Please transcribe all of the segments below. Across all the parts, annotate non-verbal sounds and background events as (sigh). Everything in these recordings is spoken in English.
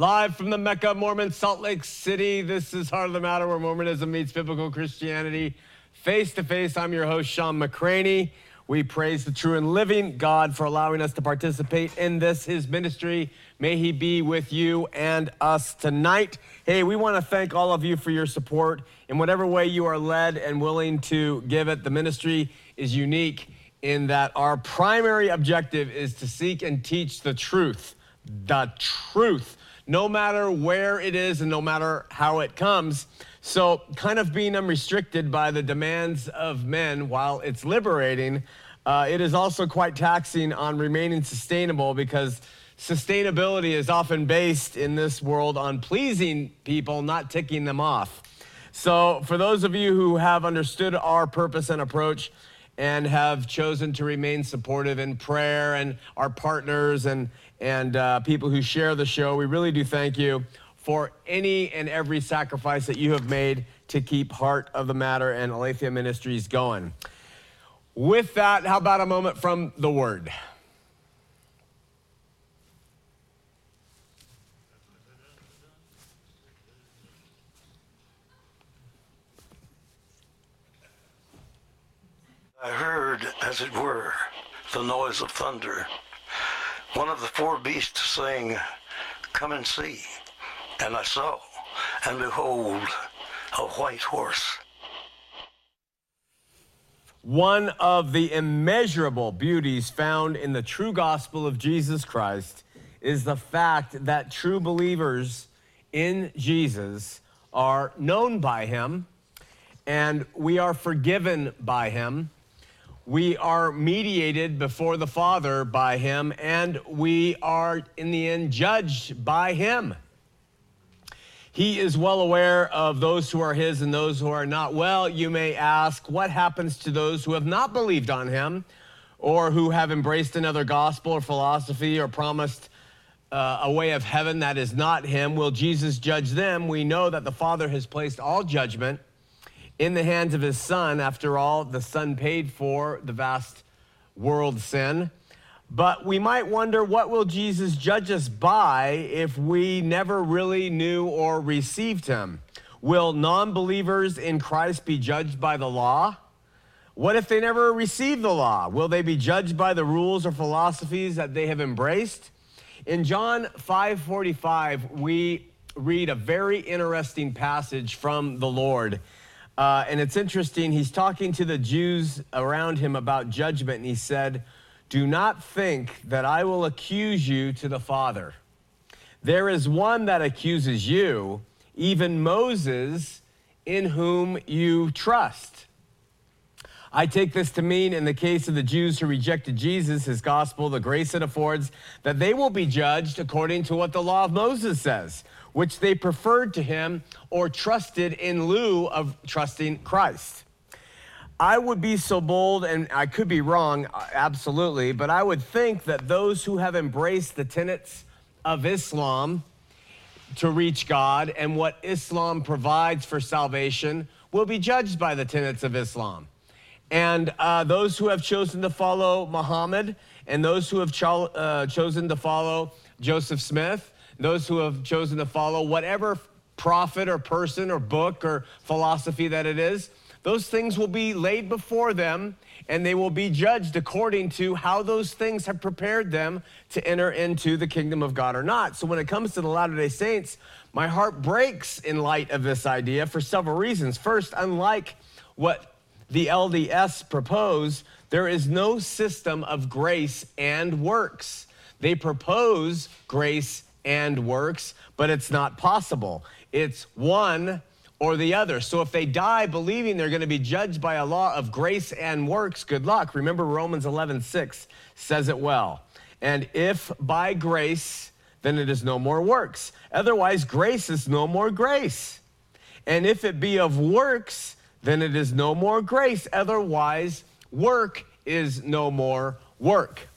Live from the Mecca Mormon Salt Lake City, this is Heart of the Matter, where Mormonism meets biblical Christianity. Face to face, I'm your host, Shawn McCraney. We praise the true and living God for allowing us to participate in this, his ministry. May he be with you and us tonight. Hey, we want to thank all of you for your support in whatever way you are led and willing to give it. The ministry is unique in that our primary objective is to seek and teach the truth. The truth no matter where it is and no matter how it comes. So, kind of being unrestricted by the demands of men while it's liberating, uh, it is also quite taxing on remaining sustainable because sustainability is often based in this world on pleasing people, not ticking them off. So, for those of you who have understood our purpose and approach, and have chosen to remain supportive in prayer and our partners and, and uh, people who share the show. We really do thank you for any and every sacrifice that you have made to keep Heart of the Matter and Aletheia Ministries going. With that, how about a moment from the Word? I heard, as it were, the noise of thunder. One of the four beasts saying, Come and see. And I saw, and behold, a white horse. One of the immeasurable beauties found in the true gospel of Jesus Christ is the fact that true believers in Jesus are known by him and we are forgiven by him we are mediated before the Father by Him, and we are, in the end, judged by Him. He is well aware of those who are His and those who are not. Well, you may ask, what happens to those who have not believed on Him or who have embraced another gospel or philosophy or promised uh, a way of heaven that is not Him? Will Jesus judge them? We know that the Father has placed all judgment in the hands of his son. After all, the son paid for the vast world sin. But we might wonder what will Jesus judge us by if we never really knew or received him? Will non believers in Christ be judged by the law? What if they never receive the law? Will they be judged by the rules or philosophies that they have embraced? In John 5:45, we read a very interesting passage from the Lord. Uh, and it's interesting, he's talking to the Jews around him about judgment, and he said, Do not think that I will accuse you to the Father. There is one that accuses you, even Moses, in whom you trust. I take this to mean, in the case of the Jews who rejected Jesus, his gospel, the grace it affords, that they will be judged according to what the law of Moses says which they preferred to him or trusted in lieu of trusting Christ. I would be so bold, and I could be wrong, uh, absolutely, but I would think that those who have embraced the tenets of Islam to reach God and what Islam provides for salvation will be judged by the tenets of Islam. And uh, those who have chosen to follow Muhammad and those who have cho- uh, chosen to follow Joseph Smith those who have chosen to follow whatever prophet or person or book or philosophy that it is, those things will be laid before them and they will be judged according to how those things have prepared them to enter into the kingdom of God or not. So when it comes to the Latter day Saints, my heart breaks in light of this idea for several reasons. First, unlike what the LDS propose, there is no system of grace and works. They propose grace and works, but it's not possible. It's one or the other. So if they die believing they're going to be judged by a law of grace and works, good luck. Remember Romans 11, 6 says it well. And if by grace, then it is no more works. Otherwise, grace is no more grace. And if it be of works, then it is no more grace. Otherwise, work is no more work.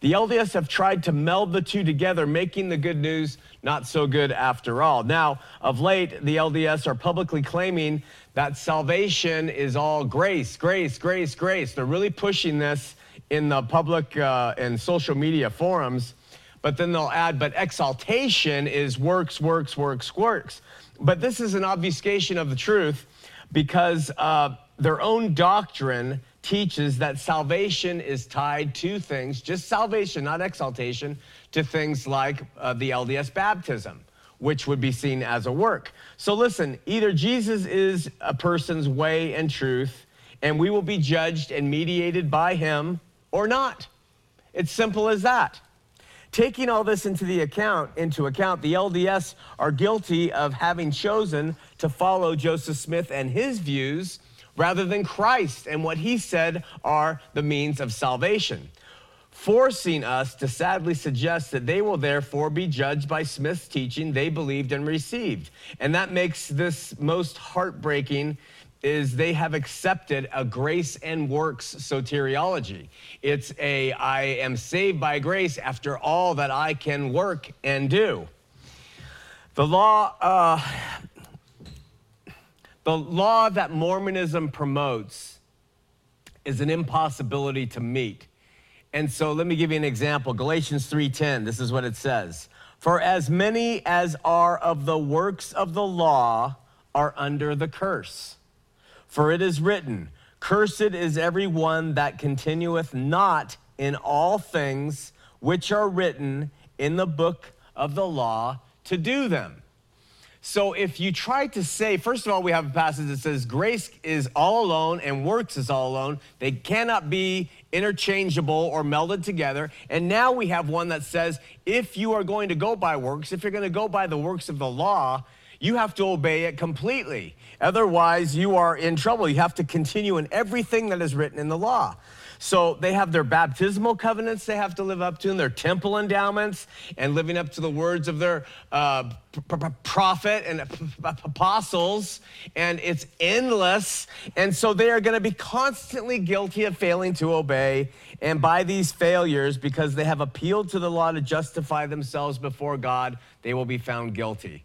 The LDS have tried to meld the two together, making the good news not so good after all. Now, of late, the LDS are publicly claiming that salvation is all grace, grace, grace, grace. They're really pushing this in the public uh, and social media forums. but then they'll add, but exaltation is works, works, works, works. But this is an obfuscation of the truth because uh, their own doctrine teaches that salvation is tied to things, just salvation, not exaltation, to things like uh, the LDS baptism, which would be seen as a work. So listen, either Jesus is a person's way and truth, and we will be judged and mediated by him, or not. It's simple as that. Taking all this into the account, into account, the LDS are guilty of having chosen to follow Joseph Smith and his views rather than Christ and what he said are the means of salvation, forcing us to sadly suggest that they will therefore be judged by Smith's teaching they believed and received. And that makes this most heartbreaking is they have accepted a grace and works soteriology. It's a I am saved by grace after all that I can work and do. The law, uh, the law that Mormonism promotes is an impossibility to meet. And so let me give you an example. Galatians 3:10, this is what it says. For as many as are of the works of the law are under the curse. For it is written, Cursed is every one that continueth not in all things which are written in the book of the law to do them. So if you try to say, first of all, we have a passage that says grace is all alone and works is all alone. They cannot be interchangeable or melded together. And now we have one that says if you are going to go by works, if you're going to go by the works of the law, you have to obey it completely. Otherwise, you are in trouble. You have to continue in everything that is written in the law. So they have their baptismal covenants they have to live up to, and their temple endowments, and living up to the words of their uh, prophet and apostles, and it's endless. And so they are going to be constantly guilty of failing to obey. And by these failures, because they have appealed to the law to justify themselves before God, they will be found guilty.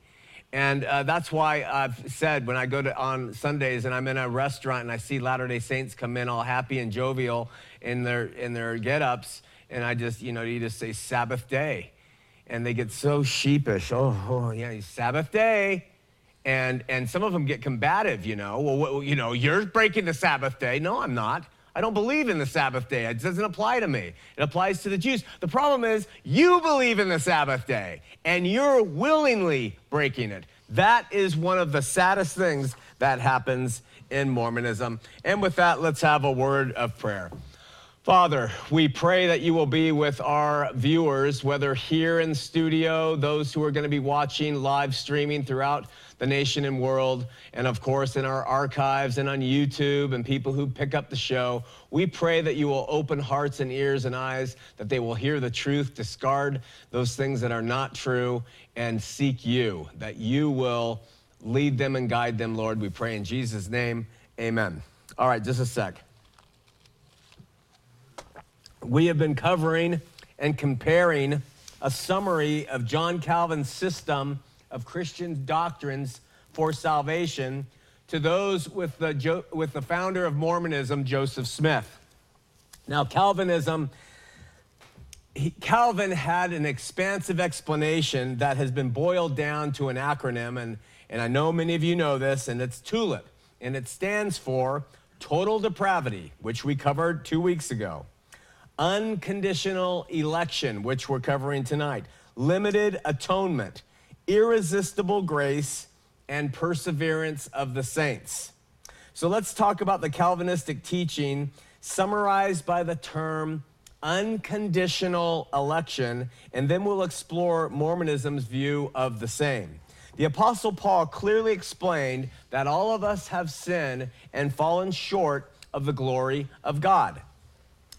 And uh, that's why I've said when I go to on Sundays and I'm in a restaurant and I see Latter Day Saints come in all happy and jovial in their in their get-ups, and I just you know you just say Sabbath day, and they get so sheepish. Oh, oh yeah, Sabbath day, and and some of them get combative. You know, well, you know you're breaking the Sabbath day. No, I'm not. I don't believe in the Sabbath day. It doesn't apply to me. It applies to the Jews. The problem is you believe in the Sabbath day and you're willingly breaking it. That is one of the saddest things that happens in Mormonism. And with that, let's have a word of prayer. Father, we pray that you will be with our viewers, whether here in studio, those who are going to be watching live streaming throughout the nation and world, and of course in our archives and on YouTube and people who pick up the show. We pray that you will open hearts and ears and eyes, that they will hear the truth, discard those things that are not true, and seek you, that you will lead them and guide them, Lord. We pray in Jesus' name. Amen. All right, just a sec. We have been covering and comparing a summary of John Calvin's system of Christian doctrines for salvation to those with the, with the founder of Mormonism, Joseph Smith. Now, Calvinism, he, Calvin had an expansive explanation that has been boiled down to an acronym, and, and I know many of you know this, and it's TULIP, and it stands for total depravity, which we covered two weeks ago, unconditional election, which we're covering tonight, limited atonement, irresistible grace, and perseverance of the saints. So let's talk about the Calvinistic teaching summarized by the term unconditional election, and then we'll explore Mormonism's view of the same. The Apostle Paul clearly explained that all of us have sinned and fallen short of the glory of God.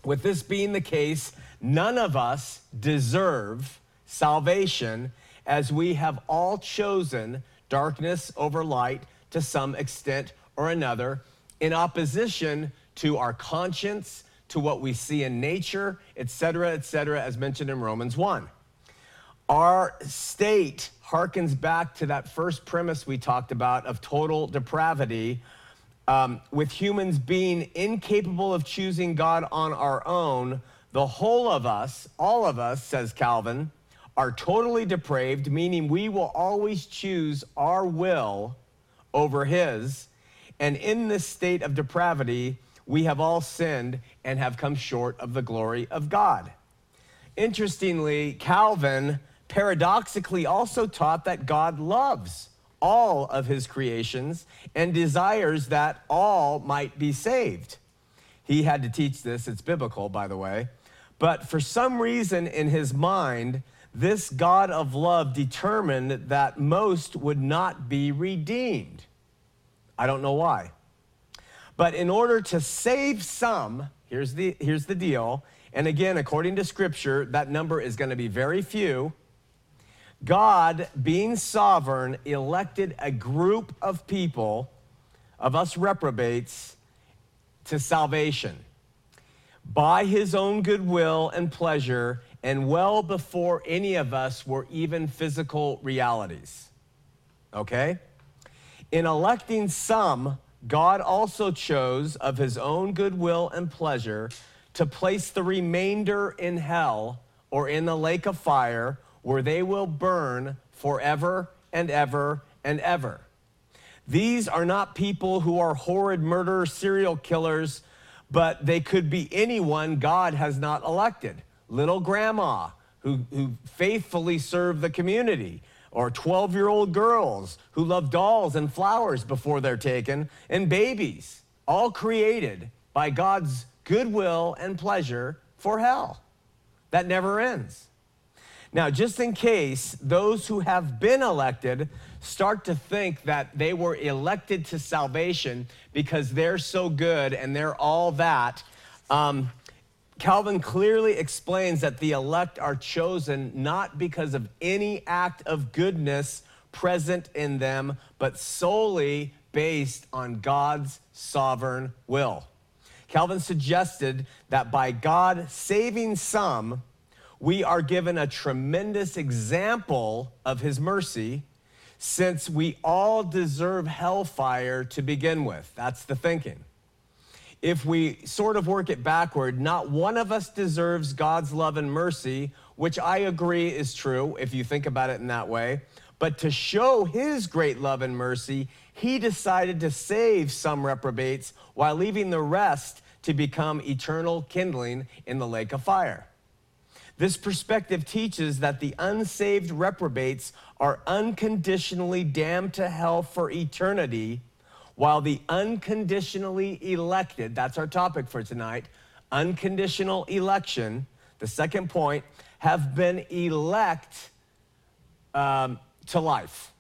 With this being the case, none of us deserve salvation as we have all chosen darkness over light to some extent or another, in opposition to our conscience, to what we see in nature, etc., etc., as mentioned in Romans 1. Our state harkens back to that first premise we talked about of total depravity, um, with humans being incapable of choosing God on our own. The whole of us, all of us, says Calvin, are totally depraved, meaning we will always choose our will over His. And in this state of depravity, we have all sinned and have come short of the glory of God. Interestingly, Calvin paradoxically also taught that God loves all of his creations and desires that all might be saved. He had to teach this, it's biblical, by the way. But for some reason in his mind, this God of love determined that most would not be redeemed. I don't know why. But in order to save some, here's the, here's the deal. And again, according to scripture, that number is going to be very few. God, being sovereign, elected a group of people, of us reprobates, to salvation by his own goodwill and pleasure, and well before any of us were even physical realities. Okay? In electing some, God also chose of his own goodwill and pleasure to place the remainder in hell or in the lake of fire where they will burn forever and ever and ever. These are not people who are horrid murderers, serial killers, but they could be anyone God has not elected. Little grandma who, who faithfully served the community, or 12 year old girls who love dolls and flowers before they're taken, and babies, all created by God's goodwill and pleasure for hell. That never ends. Now, just in case those who have been elected start to think that they were elected to salvation because they're so good and they're all that, um, Calvin clearly explains that the elect are chosen not because of any act of goodness present in them, but solely based on God's sovereign will. Calvin suggested that by God saving some, we are given a tremendous example of his mercy since we all deserve hellfire to begin with. That's the thinking if we sort of work it backward, not one of us deserves God's love and mercy, which I agree is true if you think about it in that way. But to show his great love and mercy, he decided to save some reprobates while leaving the rest to become eternal kindling in the lake of fire. This perspective teaches that the unsaved reprobates are unconditionally damned to hell for eternity while the unconditionally elected, that's our topic for tonight, unconditional election, the second point, have been elect um, to life.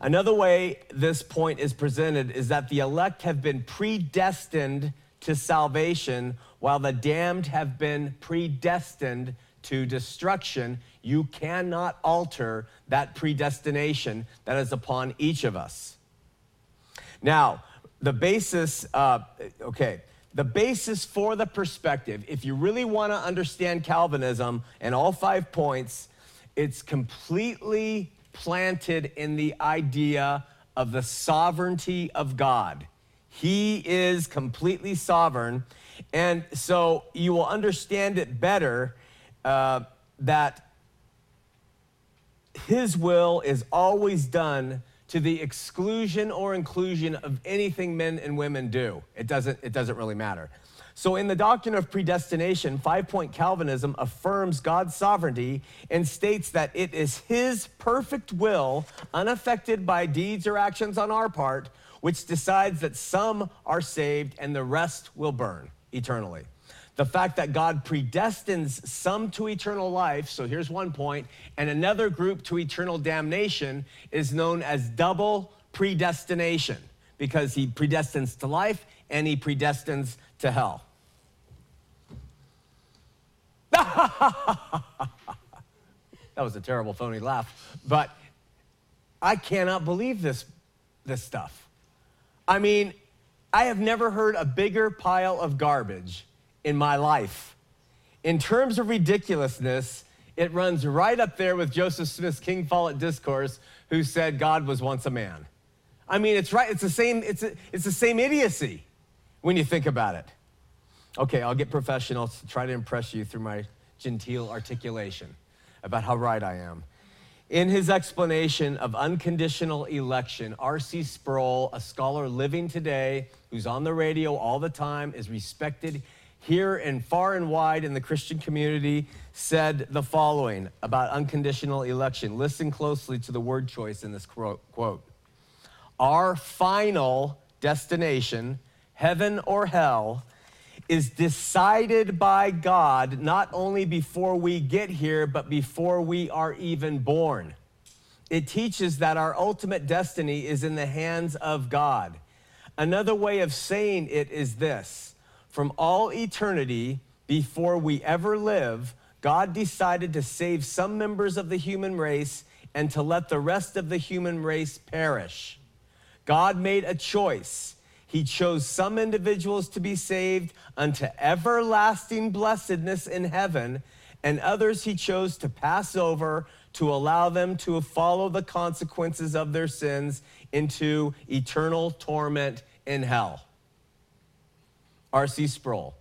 Another way this point is presented is that the elect have been predestined to salvation, while the damned have been predestined to destruction. You cannot alter that predestination that is upon each of us. Now, the basis, uh, okay, the basis for the perspective, if you really want to understand Calvinism and all five points, it's completely planted in the idea of the sovereignty of God. He is completely sovereign. And so you will understand it better uh, that his will is always done to the exclusion or inclusion of anything men and women do. It doesn't, it doesn't really matter. So, in the doctrine of predestination, five point Calvinism affirms God's sovereignty and states that it is His perfect will, unaffected by deeds or actions on our part, which decides that some are saved and the rest will burn eternally. The fact that God predestines some to eternal life, so here's one point, and another group to eternal damnation is known as double predestination because he predestines to life and he predestines to hell. (laughs) that was a terrible phony laugh, but I cannot believe this, this stuff. I mean, I have never heard a bigger pile of garbage in my life. In terms of ridiculousness, it runs right up there with Joseph Smith's King Follett discourse, who said God was once a man. I mean, it's right, it's the same, it's, a, it's the same idiocy when you think about it. Okay, I'll get professional to try to impress you through my genteel articulation. about how right I am. In his explanation of unconditional election, R.C. Sproul, a scholar living today who's on the radio all the time, is respected here and far and wide in the Christian community, said the following about unconditional election. Listen closely to the word choice in this quote. Our final destination, heaven or hell, is decided by God not only before we get here, but before we are even born. It teaches that our ultimate destiny is in the hands of God. Another way of saying it is this from all eternity, before we ever live, God decided to save some members of the human race and to let the rest of the human race perish. God made a choice. He chose some individuals to be saved unto everlasting blessedness in heaven, and others he chose to pass over to allow them to follow the consequences of their sins into eternal torment in hell. R.C. Sproul.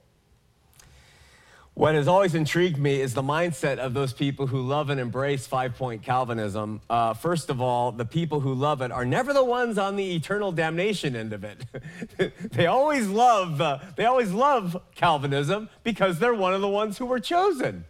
What has always intrigued me is the mindset of those people who love and embrace five point Calvinism. Uh, first of all, the people who love it are never the ones on the eternal damnation end of it. (laughs) they always love uh, they always love Calvinism because they're one of the ones who were chosen.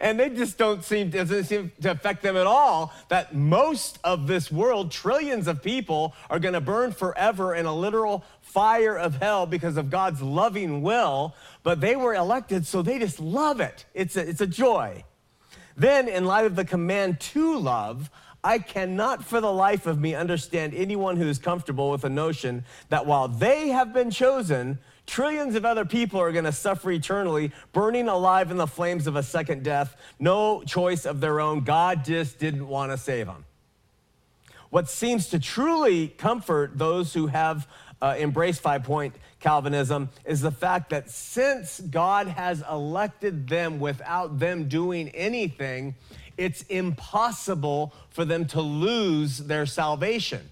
And they just don't seem doesn't seem to affect them at all that most of this world, trillions of people, are going to burn forever in a literal fire of hell because of God's loving will, but they were elected, so they just love it. It's a, it's a joy. Then, in light of the command to love, I cannot for the life of me understand anyone who is comfortable with the notion that while they have been chosen, trillions of other people are going to suffer eternally, burning alive in the flames of a second death, no choice of their own. God just didn't want to save them. What seems to truly comfort those who have uh, embrace five point Calvinism is the fact that since God has elected them without them doing anything, it's impossible for them to lose their salvation.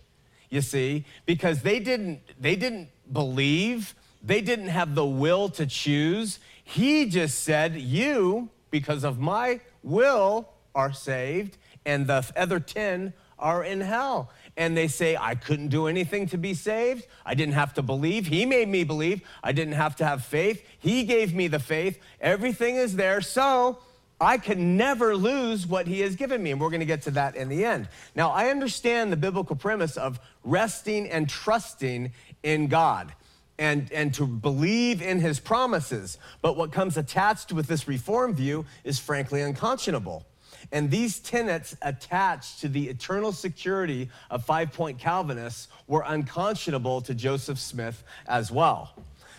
You see, because they didn't they didn't believe, they didn't have the will to choose. He just said, "You, because of my will, are saved, and the other 10 are in hell." and they say, I couldn't do anything to be saved. I didn't have to believe. He made me believe. I didn't have to have faith. He gave me the faith. Everything is there. So I can never lose what He has given me. And we're going to get to that in the end. Now, I understand the biblical premise of resting and trusting in God. And, and to believe in his promises. But what comes attached with this reform view is frankly unconscionable. And these tenets attached to the eternal security of five point Calvinists were unconscionable to Joseph Smith as well.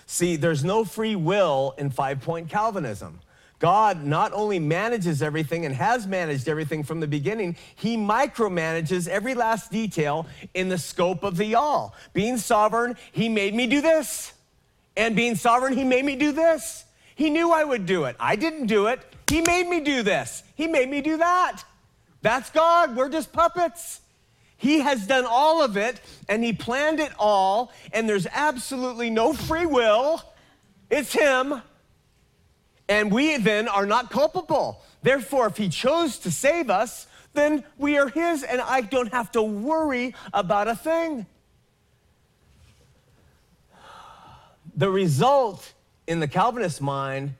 See, there's no free will in five point Calvinism. God not only manages everything and has managed everything from the beginning, he micromanages every last detail in the scope of the all. Being sovereign, he made me do this. And being sovereign, he made me do this. He knew I would do it. I didn't do it. He made me do this. He made me do that. That's God. We're just puppets. He has done all of it and he planned it all, and there's absolutely no free will. It's him. And we then are not culpable. Therefore, if he chose to save us, then we are his, and I don't have to worry about a thing. The result in the Calvinist mind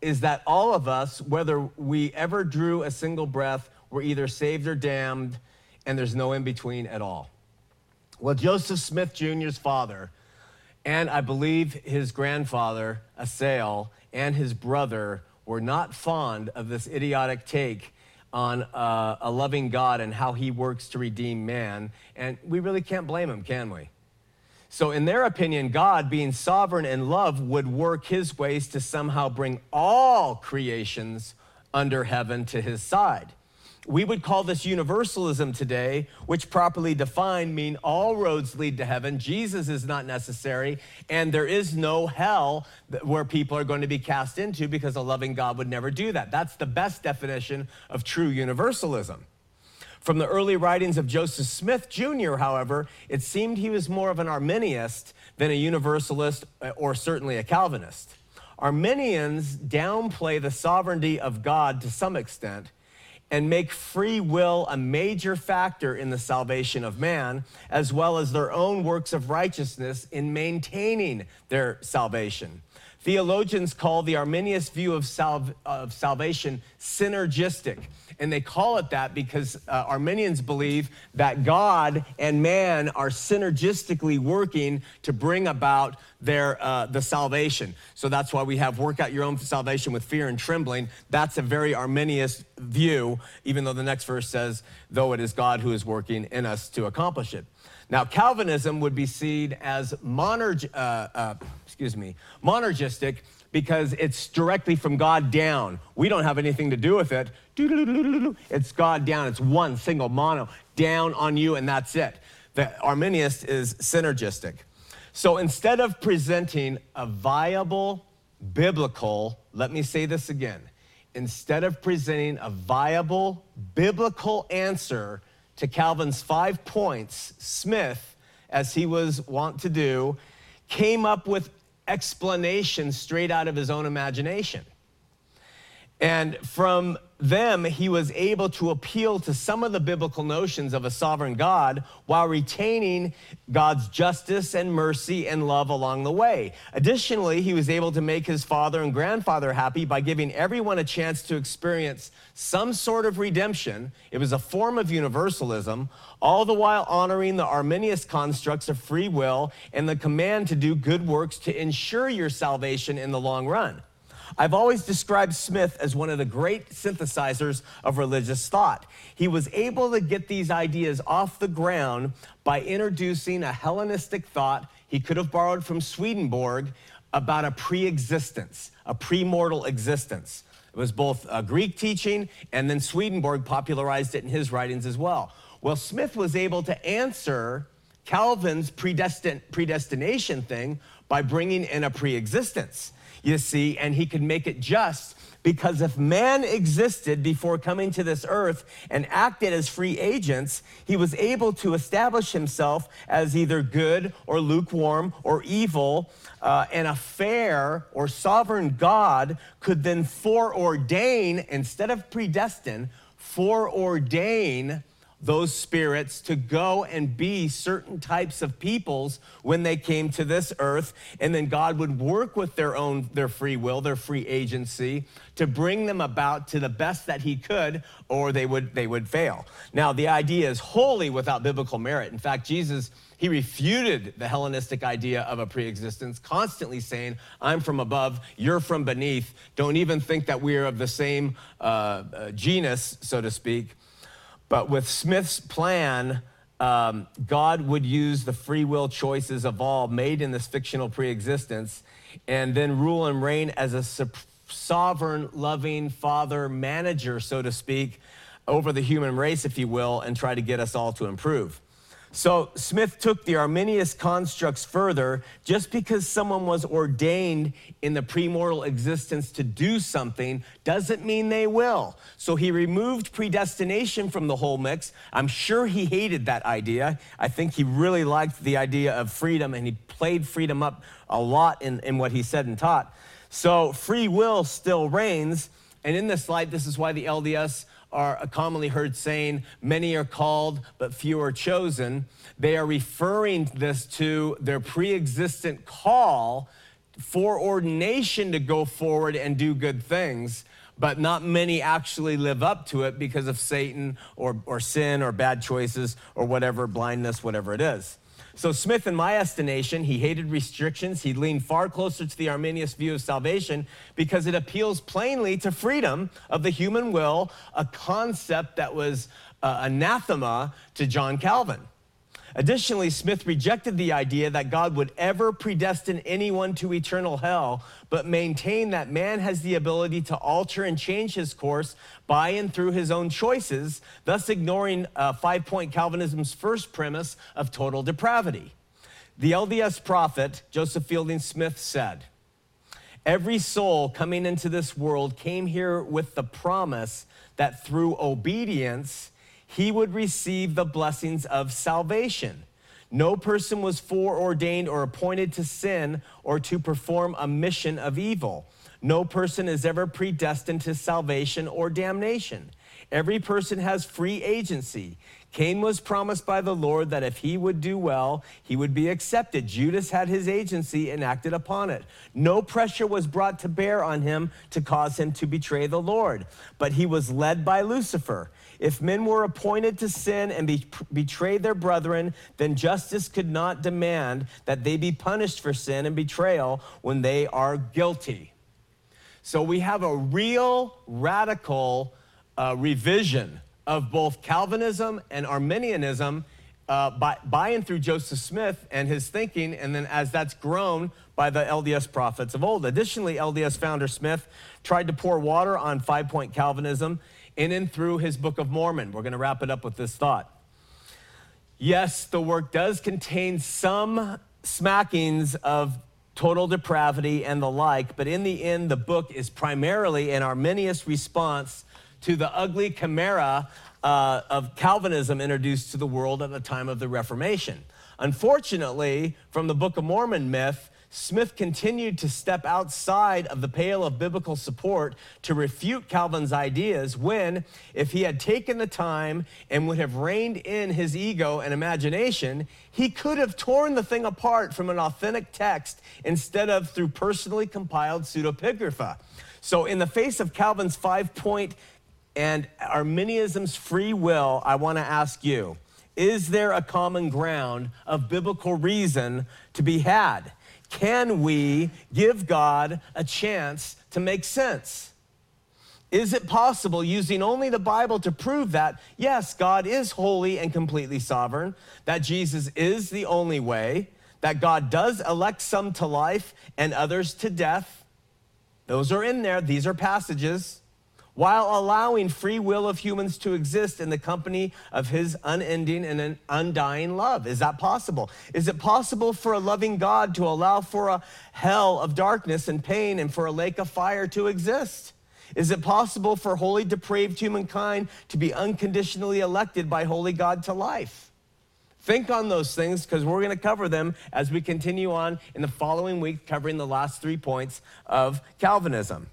is that all of us, whether we ever drew a single breath, were either saved or damned, and there's no in between at all. Well, Joseph Smith Jr.'s father, and I believe his grandfather, Asael, and his brother were not fond of this idiotic take on uh, a loving God and how he works to redeem man. And we really can't blame him, can we? So, in their opinion, God, being sovereign and love, would work his ways to somehow bring all creations under heaven to his side. We would call this universalism today, which properly defined mean all roads lead to heaven. Jesus is not necessary, and there is no hell where people are going to be cast into because a loving God would never do that. That's the best definition of true universalism. From the early writings of Joseph Smith Jr., however, it seemed he was more of an Arminianist than a Universalist uh, or certainly a Calvinist. Arminians downplay the sovereignty of God to some extent, and make free will a major factor in the salvation of man, as well as their own works of righteousness in maintaining their salvation. Theologians call the Arminius view of, salv- of salvation synergistic. And they call it that because uh, Arminians believe that God and man are synergistically working to bring about their uh, the salvation. So that's why we have work out your own salvation with fear and trembling. That's a very Arminius view, even though the next verse says, though it is God who is working in us to accomplish it. Now, Calvinism would be seen as uh, uh, excuse me, monergistic because it's directly from God down. We don't have anything to do with it. It's God down. It's one single mono down on you, and that's it. The Arminius is synergistic. So instead of presenting a viable biblical, let me say this again. Instead of presenting a viable biblical answer to Calvin's five points, Smith, as he was wont to do, came up with explanations straight out of his own imagination. And from them, he was able to appeal to some of the biblical notions of a sovereign God while retaining God's justice and mercy and love along the way. Additionally, he was able to make his father and grandfather happy by giving everyone a chance to experience some sort of redemption. It was a form of universalism, all the while honoring the Arminius constructs of free will and the command to do good works to ensure your salvation in the long run. I've always described Smith as one of the great synthesizers of religious thought. He was able to get these ideas off the ground by introducing a Hellenistic thought he could have borrowed from Swedenborg about a pre existence, a pre-mortal existence. It was both a Greek teaching, and then Swedenborg popularized it in his writings as well. Well, Smith was able to answer Calvin's predestin- predestination thing by bringing in a pre existence you see, and he could make it just because if man existed before coming to this earth and acted as free agents, he was able to establish himself as either good or lukewarm or evil. Uh, and a fair or sovereign God could then foreordain, instead of predestine, foreordain those spirits to go and be certain types of peoples when they came to this earth and then god would work with their own their free will their free agency to bring them about to the best that he could or they would they would fail now the idea is wholly without biblical merit in fact jesus he refuted the Hellenistic idea of a preexistence, constantly saying, I'm from above, you're from beneath. Don't even think that we are of the same uh, uh, genus, so to speak. But with Smith's plan, um, God would use the free will choices of all made in this fictional preexistence and then rule and reign as a sovereign, loving father manager, so to speak, over the human race, if you will, and try to get us all to improve. So Smith took the Arminius constructs further. Just because someone was ordained in the premortal existence to do something doesn't mean they will. So he removed predestination from the whole mix. I'm sure he hated that idea. I think he really liked the idea of freedom and he played freedom up a lot in, in what he said and taught. So free will still reigns. And in this light, this is why the LDS are commonly heard saying, Many are called, but few are chosen. They are referring this to their pre existent call for ordination to go forward and do good things, but not many actually live up to it because of Satan or, or sin or bad choices or whatever, blindness, whatever it is. So, Smith, in my estimation, he hated restrictions. He leaned far closer to the Arminius view of salvation because it appeals plainly to freedom of the human will, a concept that was uh, anathema to John Calvin. Additionally, Smith rejected the idea that God would ever predestine anyone to eternal hell, but maintained that man has the ability to alter and change his course by and through his own choices, thus ignoring uh, five point Calvinism's first premise of total depravity. The LDS prophet, Joseph Fielding Smith, said, Every soul coming into this world came here with the promise that through obedience, he would receive the blessings of salvation. No person was foreordained or appointed to sin or to perform a mission of evil. No person is ever predestined to salvation or damnation. Every person has free agency. Cain was promised by the Lord that if he would do well, he would be accepted. Judas had his agency and acted upon it. No pressure was brought to bear on him to cause him to betray the Lord, but he was led by Lucifer. If men were appointed to sin and be, betray their brethren, then justice could not demand that they be punished for sin and betrayal when they are guilty. So we have a real radical uh, revision of both Calvinism and Arminianism uh, by, by and through Joseph Smith and his thinking, and then as that's grown by the LDS prophets of old. Additionally, LDS founder Smith tried to pour water on five point Calvinism in and through his Book of Mormon. We're going to wrap it up with this thought. Yes, the work does contain some smackings of total depravity and the like, but in the end, the book is primarily an Arminius response to the ugly chimera uh, of Calvinism introduced to the world at the time of the Reformation. Unfortunately, from the Book of Mormon myth, Smith continued to step outside of the pale of biblical support to refute Calvin's ideas when, if he had taken the time and would have reined in his ego and imagination, he could have torn the thing apart from an authentic text instead of through personally compiled pseudepigrapha. So, in the face of Calvin's five point and Arminianism's free will, I want to ask you is there a common ground of biblical reason to be had? Can we give God a chance to make sense? Is it possible, using only the Bible, to prove that, yes, God is holy and completely sovereign, that Jesus is the only way, that God does elect some to life and others to death? Those are in there, these are passages while allowing free will of humans to exist in the company of his unending and undying love. Is that possible? Is it possible for a loving God to allow for a hell of darkness and pain and for a lake of fire to exist? Is it possible for wholly depraved humankind to be unconditionally elected by holy God to life? Think on those things because we're going to cover them as we continue on in the following week, covering the last three points of Calvinism.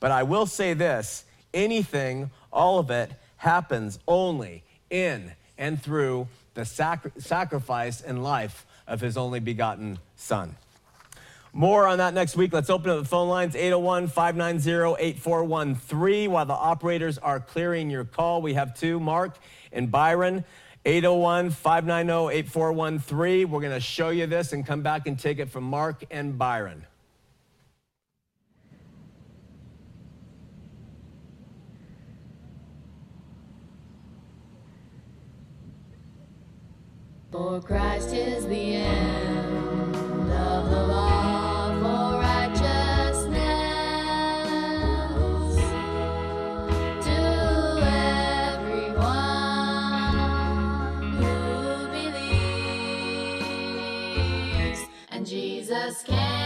But I will say this anything, all of it happens only in and through the sacri- sacrifice and life of his only begotten Son. More on that next week. Let's open up the phone lines 801 590 8413. While the operators are clearing your call, we have two Mark and Byron. 801 590 8413. We're going to show you this and come back and take it from Mark and Byron. For Christ is the end of the law for righteousness to everyone who believes. And Jesus came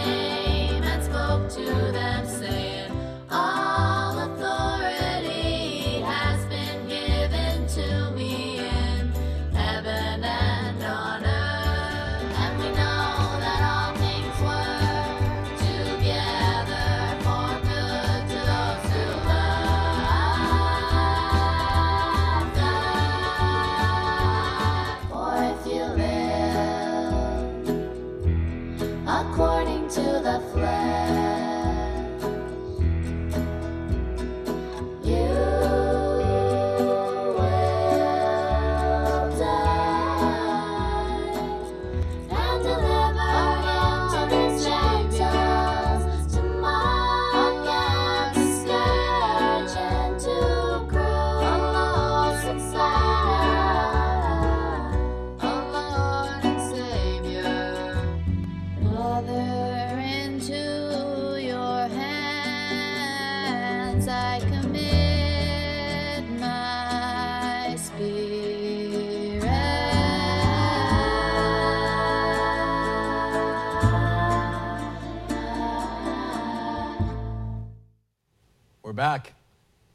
back.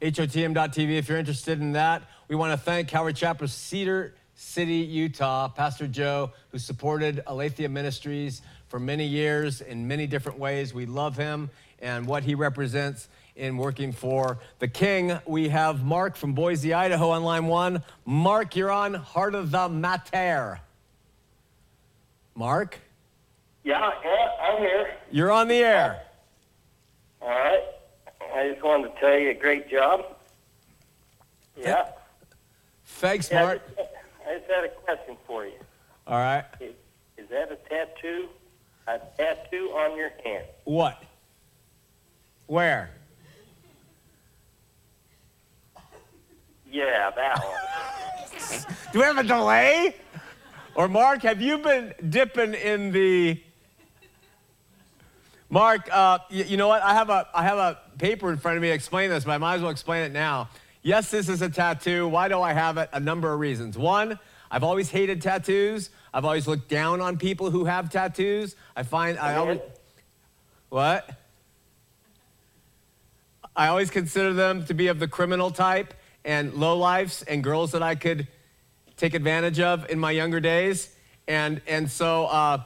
HOTM.tv if you're interested in that. We want to thank Calvary Chapel Cedar City, Utah, Pastor Joe, who supported Aletheia Ministries for many years in many different ways. We love him and what he represents in working for the King. We have Mark from Boise, Idaho on line one. Mark, you're on Heart of the Matter. Mark, Yeah, yeah, I'm here. you're on the air. All right. I just wanted to tell you, a great job. Yeah. Thanks, yeah I, Mark. just, I just had a question for you. All right. Is, is that a tattoo? A tattoo on your hand? What? Where? Yeah, that one. (laughs) Do we have a delay? Or Mark, have you been dipping in the? Mark, uh, y- you know what? I have a I have a paper in front of me to explain this, but I might as well explain it now. Yes, this is a tattoo. Why do I have it? A number of reasons. One, I've always hated tattoos. I've always looked down on people who have tattoos. I find I always what? I always consider them to be of the criminal type and lowlifes and girls that I could take advantage of in my younger days. And, and so uh,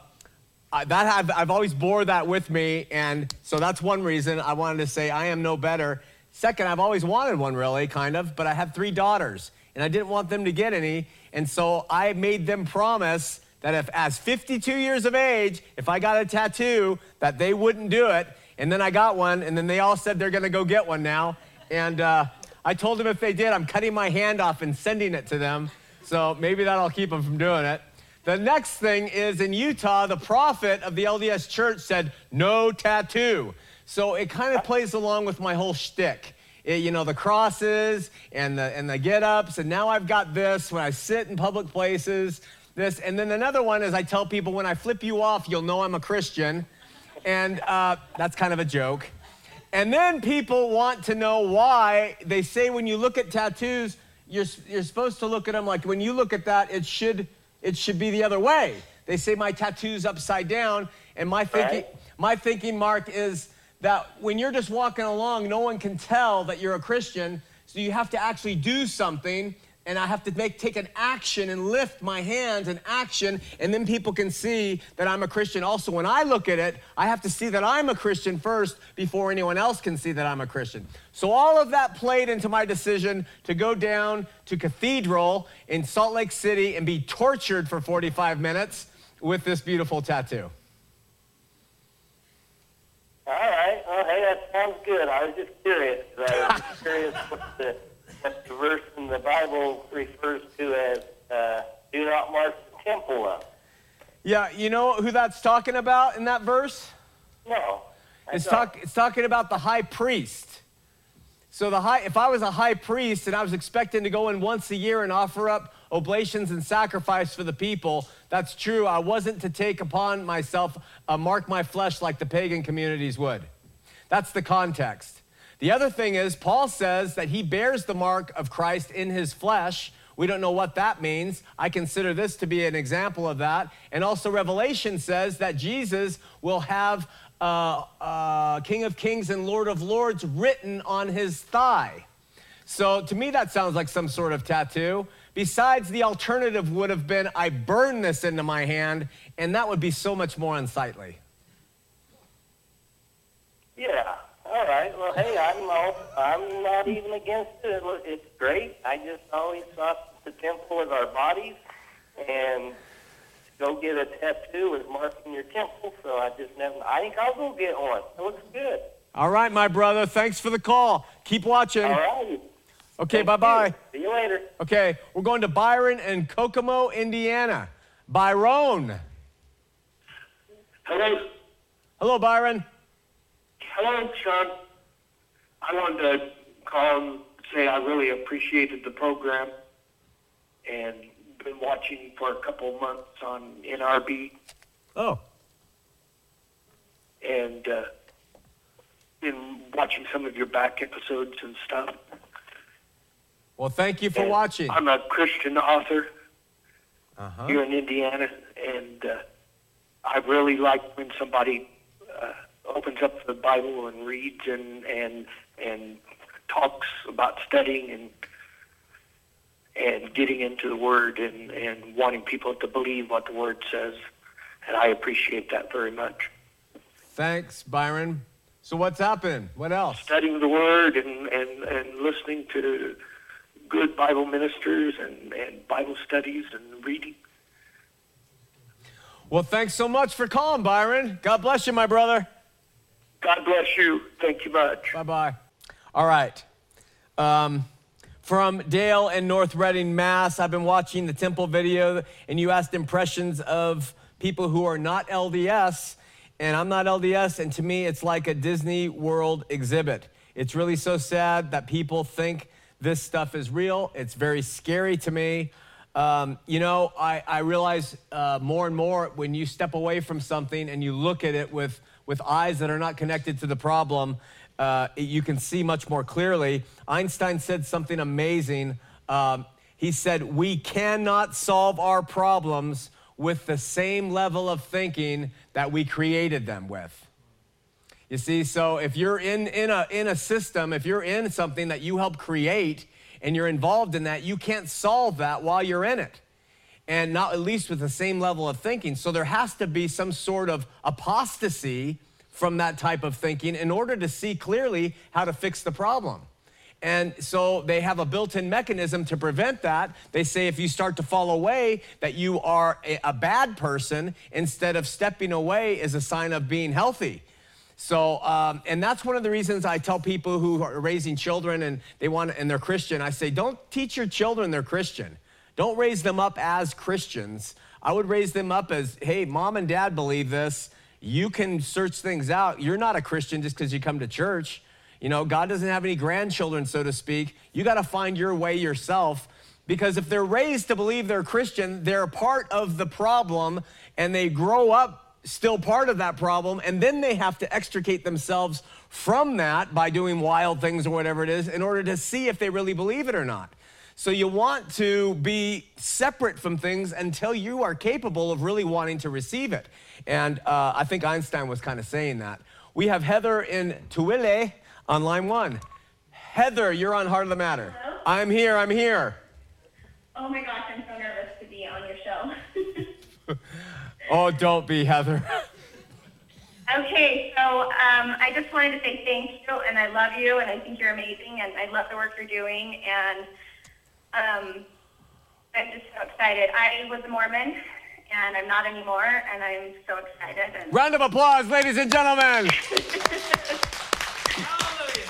I, that I've, I've always bore that with me. And so that's one reason I wanted to say I am no better. Second, I've always wanted one, really, kind of, but I have three daughters and I didn't want them to get any. And so I made them promise that if, as 52 years of age, if I got a tattoo, that they wouldn't do it. And then I got one, and then they all said they're gonna go get one now. And uh, I told them if they did, I'm cutting my hand off and sending it to them. So maybe that'll keep them from doing it. The next thing is in Utah, the prophet of the LDS church said, no tattoo. So it kind of plays along with my whole shtick. It- you know, the crosses and the, and the get ups. And now I've got this when I sit in public places. This. And then another one is I tell people when I flip you off, you'll know I'm a Christian. And uh, that's kind of a joke. And then people want to know why they say when you look at tattoos, you're, you're supposed to look at them like when you look at that, it should, it should be the other way. They say my tattoo's upside down. And my thinking, Right. my thinking, Mark, is that when you're just walking along, no one can tell that you're a Christian. So you have to actually do something. And I have to make take an action and lift my hands in action, and then people can see that I'm a Christian. Also, when I look at it, I have to see that I'm a Christian first before anyone else can see that I'm a Christian. So all of that played into my decision to go down to Cathedral in Salt Lake City and be tortured for 45 minutes with this beautiful tattoo. All right. Well, hey, that sounds good. I was just curious. I was just curious what the, what the verse in the Bible refers to as uh, "Do not mark the temple up." Yeah, you know who that's talking about in that verse? No. I It's, talk, it's talking about the high priest. So the high, if I was a high priest and I was expecting to go in once a year and offer up oblations and sacrifice for the people, that's true. I wasn't to take upon myself, uh, mark my flesh like the pagan communities would. That's the context. The other thing is, Paul says that he bears the mark of Christ in his flesh. We don't know what that means. I consider this to be an example of that. And also, Revelation says that Jesus will have uh, uh, King of Kings and Lord of Lords written on his thigh. So to me, that sounds like some sort of tattoo. Besides, the alternative would have been I burn this into my hand, and that would be so much more unsightly. Yeah. All right. Well, hey, I'm no, I'm not even against it. It's great. I just always thought the temple is our bodies, and to go get a tattoo is marking your temple. So I just never. I think I'll go get one. It looks good. All right, my brother. Thanks for the call. Keep watching. All right. Okay, bye bye. you. See you later. Okay, we're going to Byron and Kokomo, Indiana. Byron. Hello, Hello, Byron. Hello, Shawn. I wanted to call and say I really appreciated the program and been watching for a couple of months on NRB Oh, and uh, been watching some of your back episodes and stuff. well, thank you for And watching. I'm a Christian author Uh-huh. here in Indiana, and uh, I really like when somebody uh, opens up the Bible and reads and and and talks about studying and and getting into the Word and and wanting people to believe what the Word says, and I appreciate that very much. Thanks, Byron. So what's happened? What else? studying the Word and, and, and listening to good Bible ministers and, and Bible studies and reading. Well, thanks so much for calling, Byron. God bless you, my brother. God bless you. Thank you much. Bye bye. All right. Um, from Dale in North Reading, Mass. I've been watching the temple video, and you asked impressions of people who are not LDS, and I'm not LDS, and to me, it's like a Disney World exhibit. It's really so sad that people think this stuff is real. It's very scary to me. Um, you know, I, I realize uh, more and more when you step away from something and you look at it with, with eyes that are not connected to the problem, uh, you can see much more clearly. Einstein said something amazing. Um, he said, We cannot solve our problems with the same level of thinking that we created them with. You see, so if you're in, in, a, in a system, if you're in something that you help create and you're involved in that, you can't solve that while you're in it. And not at least with the same level of thinking. So there has to be some sort of apostasy from that type of thinking in order to see clearly how to fix the problem. And so they have a built in mechanism to prevent that. They say if you start to fall away, that you are a, bad person instead of stepping away is a sign of being healthy. So, um, and that's one of the reasons I tell people who are raising children and they want and they're Christian. I say, don't teach your children they're Christian. Don't raise them up as Christians. I would raise them up as, hey, mom and dad believe this. You can search things out. You're not a Christian just because you come to church. You know, God doesn't have any grandchildren, so to speak. You got to find your way yourself because if they're raised to believe they're Christian, they're part of the problem and they grow up still part of that problem. And then they have to extricate themselves from that by doing wild things or whatever it is in order to see if they really believe it or not. So you want to be separate from things until you are capable of really wanting to receive it. And uh, I think Einstein was kind of saying that. We have Heather in Tooele on line one. Heather, you're on Heart of the Matter. Hello? I'm here, I'm here. Oh my gosh, I'm so nervous to be on your show. (laughs) Oh, don't be, Heather. (laughs) okay, so um, I just wanted to say thank you, and I love you, and I think you're amazing, and I love the work you're doing, and um, I'm just so excited. I was a Mormon, and I'm not anymore, and I'm so excited. And Round of applause, ladies and gentlemen. (laughs)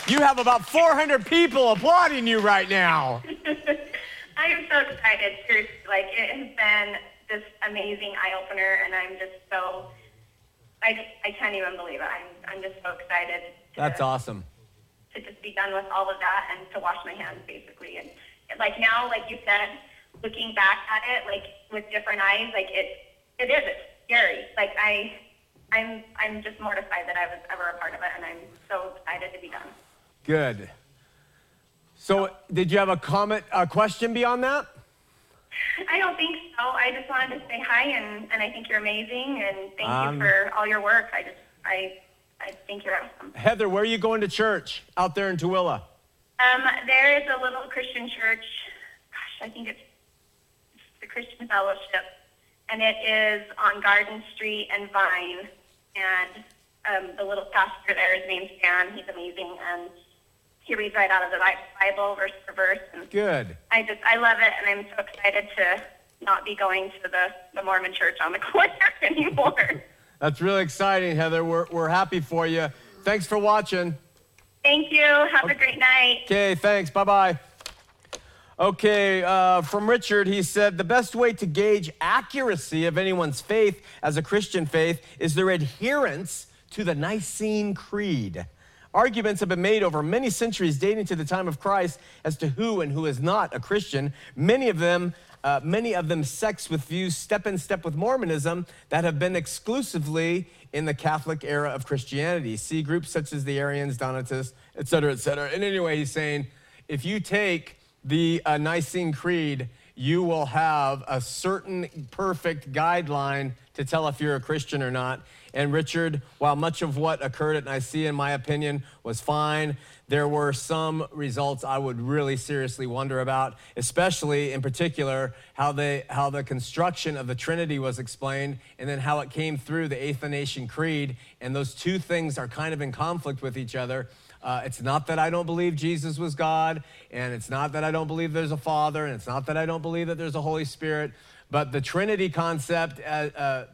You have about 400 people applauding you right now. (laughs) I am so excited. Seriously, like it has been this amazing eye opener, and I'm just so. I just I can't even believe it. I'm I'm just so excited. To, That's awesome. To just be done with all of that and to wash my hands basically, and like now, like you said, looking back at it, like with different eyes, like it it is it's scary. Like I. I'm I'm just mortified that I was ever a part of it, and I'm so excited to be done. Good. So, did you have a comment, a question beyond that? I don't think so. I just wanted to say hi, and, and I think you're amazing, and thank Um, you for all your work. I just, I, I think you're awesome. Heather, where are you going to church out there in Tooele? Um, there is a little Christian church. Gosh, I think it's, the Christian Fellowship, and it is on Garden Street and Vine. And um, the little pastor there, his name's Dan. He's amazing, and he reads right out of the Bi- Bible, verse for verse. And Good. I just, I love it, and I'm so excited to not be going to the, the Mormon church on the (laughs) corner anymore. (laughs) That's really exciting, Heather. We're, we're happy for you. Thanks for watching. Thank you. Have a great night. Okay, thanks. Bye bye. Okay, uh, from Richard, he said the best way to gauge accuracy of anyone's faith as a Christian faith is their adherence to the Nicene Creed. Arguments have been made over many centuries dating to the time of Christ as to who and who is not a Christian. Many of them, uh, many of them sects with views step in step with Mormonism that have been exclusively in the Catholic era of Christianity. See groups such as the Arians, Donatists, et cetera, et cetera. And anyway, he's saying if you take the uh, Nicene Creed you will have a certain perfect guideline to tell if you're a Christian or not. And Richard, while much of what occurred at Nicaea, in my opinion, was fine, there were some results I would really seriously wonder about, especially in particular how, they, how the construction of the Trinity was explained and then how it came through the Athanasian Creed. And those two things are kind of in conflict with each other. Uh, it's not that I don't believe Jesus was God, and it's not that I don't believe there's a Father, and it's not that I don't believe that there's a Holy Spirit, but the Trinity concept uh, uh,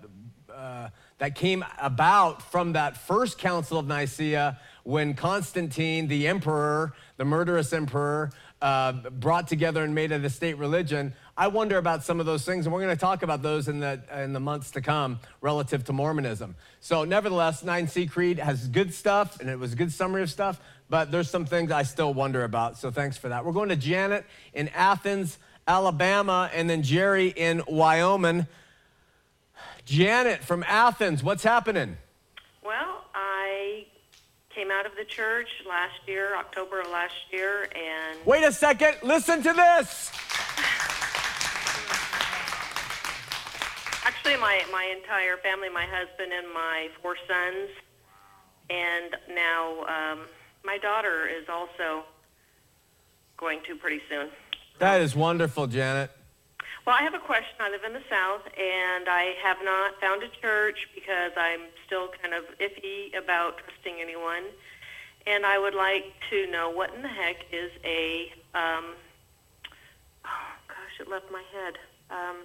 uh, that came about from that first Council of Nicaea when Constantine, the emperor, the murderous emperor, uh, brought together and made it a state religion. I wonder about some of those things, and we're going to talk about those in the, in the months to come relative to Mormonism. So, nevertheless, Nicene Creed has good stuff, and it was a good summary of stuff, but there's some things I still wonder about. So, thanks for that. We're going to Janet in Athens, Alabama, and then Jerry in Wyoming. Janet from Athens, what's happening? Well, I came out of the church last year, October of last year, and Wait a second, listen to this. Actually my, my entire family, my husband and my four sons, and now um, my daughter is also going to pretty soon. That is wonderful, Janet. Well, I have a question. I live in the South, and I have not found a church because I'm still kind of iffy about trusting anyone. And I would like to know what in the heck is a, um, oh gosh, it left my head. Um,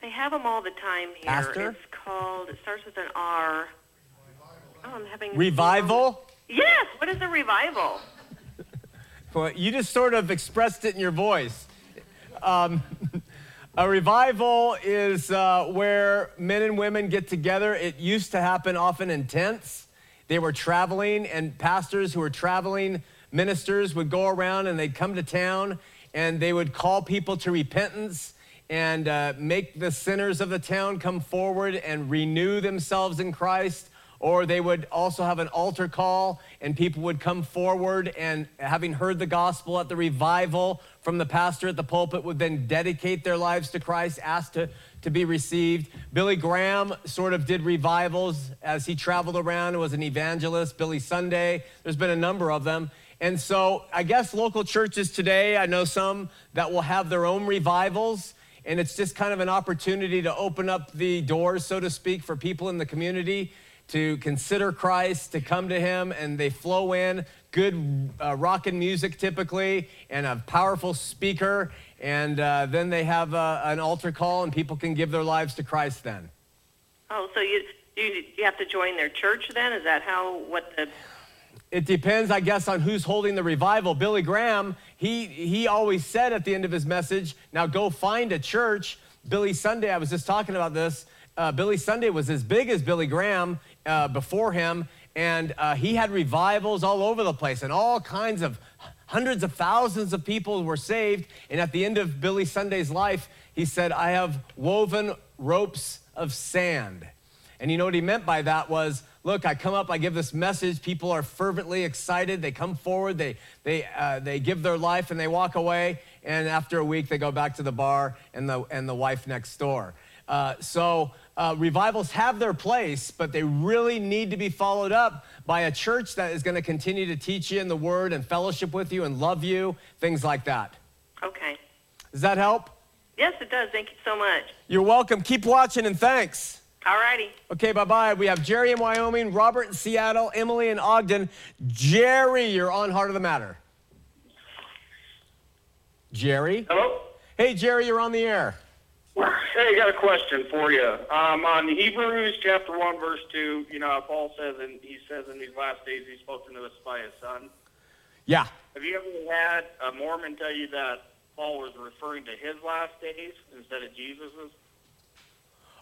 they have them all the time here. Pastor? It's called, it starts with an R. Oh, I'm having Revival? Yes. What is a revival? (laughs) Well, you just sort of expressed it in your voice. Um, (laughs) a revival is uh, where men and women get together. It used to happen often in tents. They were traveling, and pastors who were traveling, ministers would go around and they'd come to town and they would call people to repentance and uh, make the sinners of the town come forward and renew themselves in Christ or they would also have an altar call and people would come forward and having heard the gospel at the revival from the pastor at the pulpit would then dedicate their lives to christ ask to, to be received. Billy graham sort of did revivals as he traveled around and was an evangelist. Billy sunday there's been a number of them. And so i guess local churches today i know some that will have their own revivals and it's just kind of an opportunity to open up the doors so to speak for people in the community to consider Christ, to come to Him, and they flow in. Good uh, and music typically, and a powerful speaker, and uh, then they have uh, an altar call, and people can give their lives to Christ. Then Oh, so you you you have to join their church then? Is that how what the it depends, I guess, on who's holding the revival. Billy Graham, he he always said at the end of his message, "Now go find a church." Billy Sunday, I was just talking about this. Uh, Billy Sunday was as big as Billy Graham uh, before him, and uh, he had revivals all over the place, and all kinds of hundreds of thousands of people were saved. And at the end of Billy Sunday's life, he said, I have woven ropes of sand. And you know what he meant by that was, look, I come up, I give this message, people are fervently excited, they come forward, they, they, uh, they give their life, and they walk away, and after a week, they go back to the bar and the, and the wife next door. Uh, so uh, revivals have their place, but they really need to be followed up by a church that is going to continue to teach you in the word and fellowship with you and love you, things like that. Okay. Does that help? Yes, it does. Thank you so much. You're welcome. Keep watching and thanks. All righty. Okay, bye bye. We have Jerry in Wyoming, Robert in Seattle, Emily in Ogden. Jerry, you're on Heart of the Matter. Jerry? Hello? Hey, Jerry, you're on the air. Hey, I got a question for you. Um, on Hebrews chapter 1, verse 2, you know, Paul says, and he says in these last days he's spoken to us by his son. Yeah. Have you ever had a Mormon tell you that Paul was referring to his last days instead of Jesus's?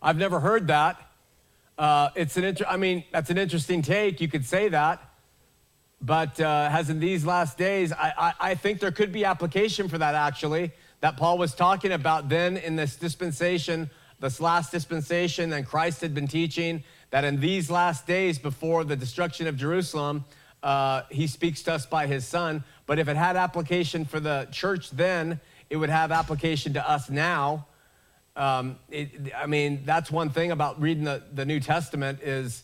I've never heard that. Uh, it's an inter- I mean, that's an interesting take. You could say that. But uh, has in these last days, I, I, I think there could be application for that actually, that Paul was talking about then in this dispensation, this last dispensation, and Christ had been teaching that in these last days before the destruction of Jerusalem, uh, he speaks to us by his son. But if it had application for the church then, it would have application to us now. Um, it, I mean, that's one thing about reading the, the New Testament is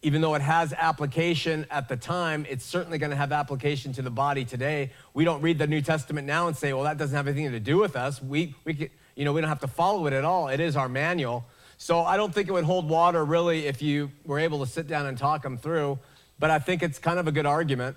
even though it has application at the time, it's certainly going to have application to the body today. We don't read the New Testament now and say, well, that doesn't have anything to do with us. We, we you know, we don't have to follow it at all. It is our manual. So I don't think it would hold water really if you were able to sit down and talk them through. But I think it's kind of a good argument.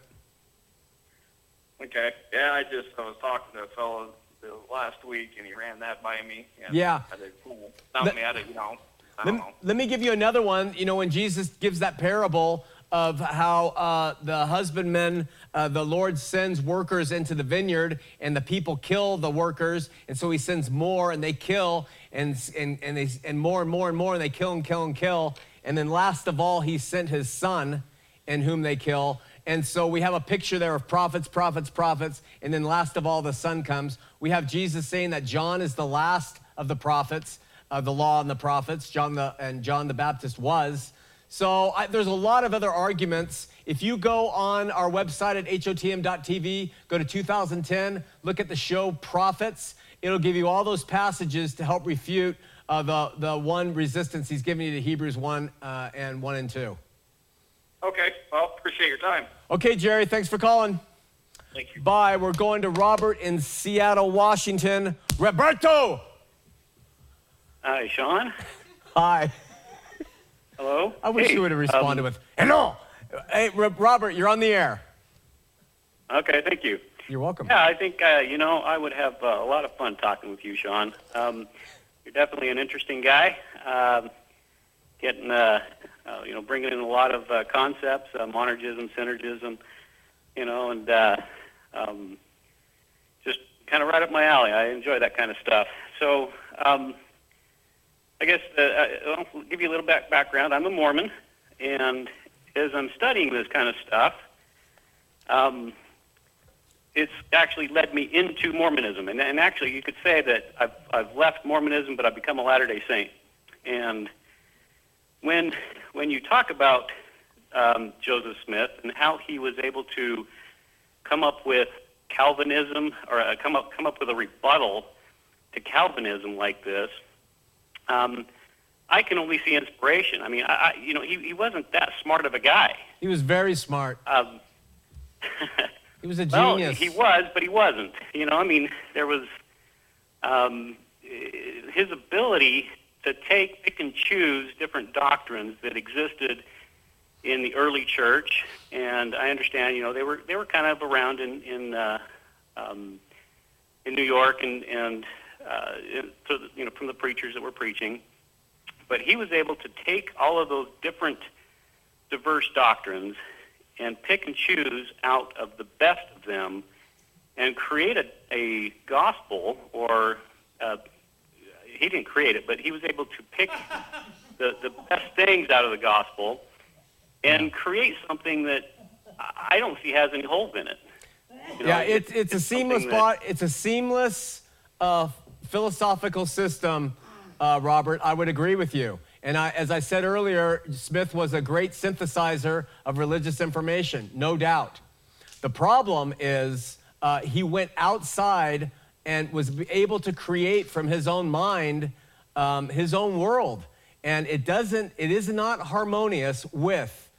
Okay. Yeah, I just I was talking to a fellow the last week, and he ran that by me. And Yeah. I said, cool. Not Let- me, I did, you know. Let, know. let me give you another one. You know, when Jesus gives that parable of how uh, the husbandman, uh, the Lord sends workers into the vineyard and the people kill the workers. And so he sends more and they kill and, and, and, they, and more and more and more and they kill and kill and kill. And then last of all, he sent his son in whom they kill. And so we have a picture there of prophets, prophets, prophets. And then last of all, the son comes. We have Jesus saying that John is the last of the prophets, uh, the law and the prophets. John the, and John the Baptist was. So I, there's a lot of other arguments. If you go on our website at hotm.tv, go to 2010, look at the show Prophets. It'll give you all those passages to help refute uh, the, the one resistance he's giving you to Hebrews 1 uh, and 1 and 2. Okay. Well, appreciate your time. Okay, Jerry, thanks for calling. Thank you. Bye. We're going to Robert in Seattle, Washington. Roberto! Hi, Shawn. Hi. Hello. I wish Hey, you would have responded um, with, hello. Hey, Ro- Robert, you're on the air. Okay, thank you. You're welcome. Yeah, I think uh, you know I would have uh, a lot of fun talking with you, Shawn. Um, you're definitely an interesting guy. Um, getting, uh, uh, you know, bringing in a lot of uh, concepts, uh, monergism, synergism, you know, and uh, um, just kind of right up my alley. I enjoy that kind of stuff. So, um, I guess uh, I- I'll give you a little back background. I'm a Mormon, and as I'm studying this kind of stuff, um, it's actually led me into Mormonism. And, and actually, you could say that I've, I've left Mormonism, but I've become a Latter day Saint. And when, when you talk about um, Joseph Smith and how he was able to come up with Calvinism or uh, come, up, come up with a rebuttal to Calvinism like this, um, I can only see inspiration. I mean, I, I, you know, he, he wasn't that smart of a guy. He was very smart. Um, He was a (laughs) well, genius. he was, but he wasn't. You know, I mean, there was um, his ability to take, pick, and choose different doctrines that existed in the early church, and I understand, you know, they were they were kind of around in in uh, um, in New York and and uh, in, so, you know from the preachers that were preaching, but he was able to take all of those different diverse doctrines and pick and choose out of the best of them and create a, a gospel or uh, he didn't create it, but he was able to pick the, the best things out of the gospel and create something that I don't see has any holes in it. You know, yeah, it's, it's a seamless that- bot. It's a seamless uh, philosophical system, uh, Robert. I would agree with you. And I, as I said earlier, Smith was a great synthesizer of religious information, no doubt. The problem is uh, he went outside and was able to create from his own mind um, his own world. And it doesn't, it is not harmonious with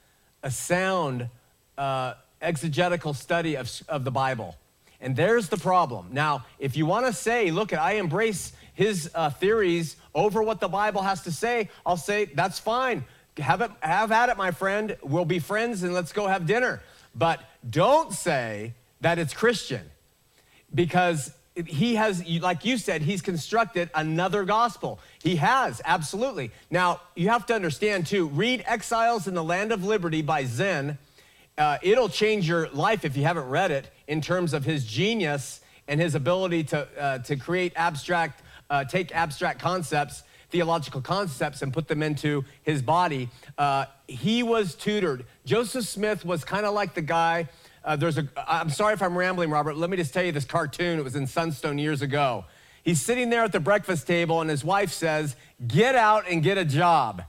a sound uh, exegetical study of, of the Bible. And there's the problem. Now, if you want to say, look, I embrace his uh, theories over what the Bible has to say, I'll say, that's fine. Have, it, have at it, my friend. We'll be friends and let's go have dinner. But don't say that it's Christian because he has, like you said, he's constructed another gospel. He has, absolutely. Now, you have to understand too, read Exiles in the Land of Liberty by Zen. Uh, it'll change your life if you haven't read it in terms of his genius and his ability to, uh, to create abstract, uh, take abstract concepts, theological concepts, and put them into his body. Uh, he was tutored. Joseph Smith was kind of like the guy. Uh, there's a. I'm sorry if I'm rambling, Robert. Let me just tell you this cartoon. It was in Sunstone years ago. He's sitting there at the breakfast table, and his wife says, "Get out and get a job."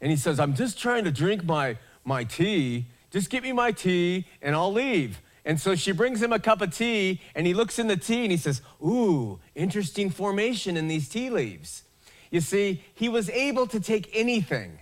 And he says, "I'm just trying to drink my my tea. just get me my tea and I'll leave. And so she brings him a cup of tea and he looks in the tea and he says, Ooh, interesting formation in these tea leaves. You see, he was able to take anything,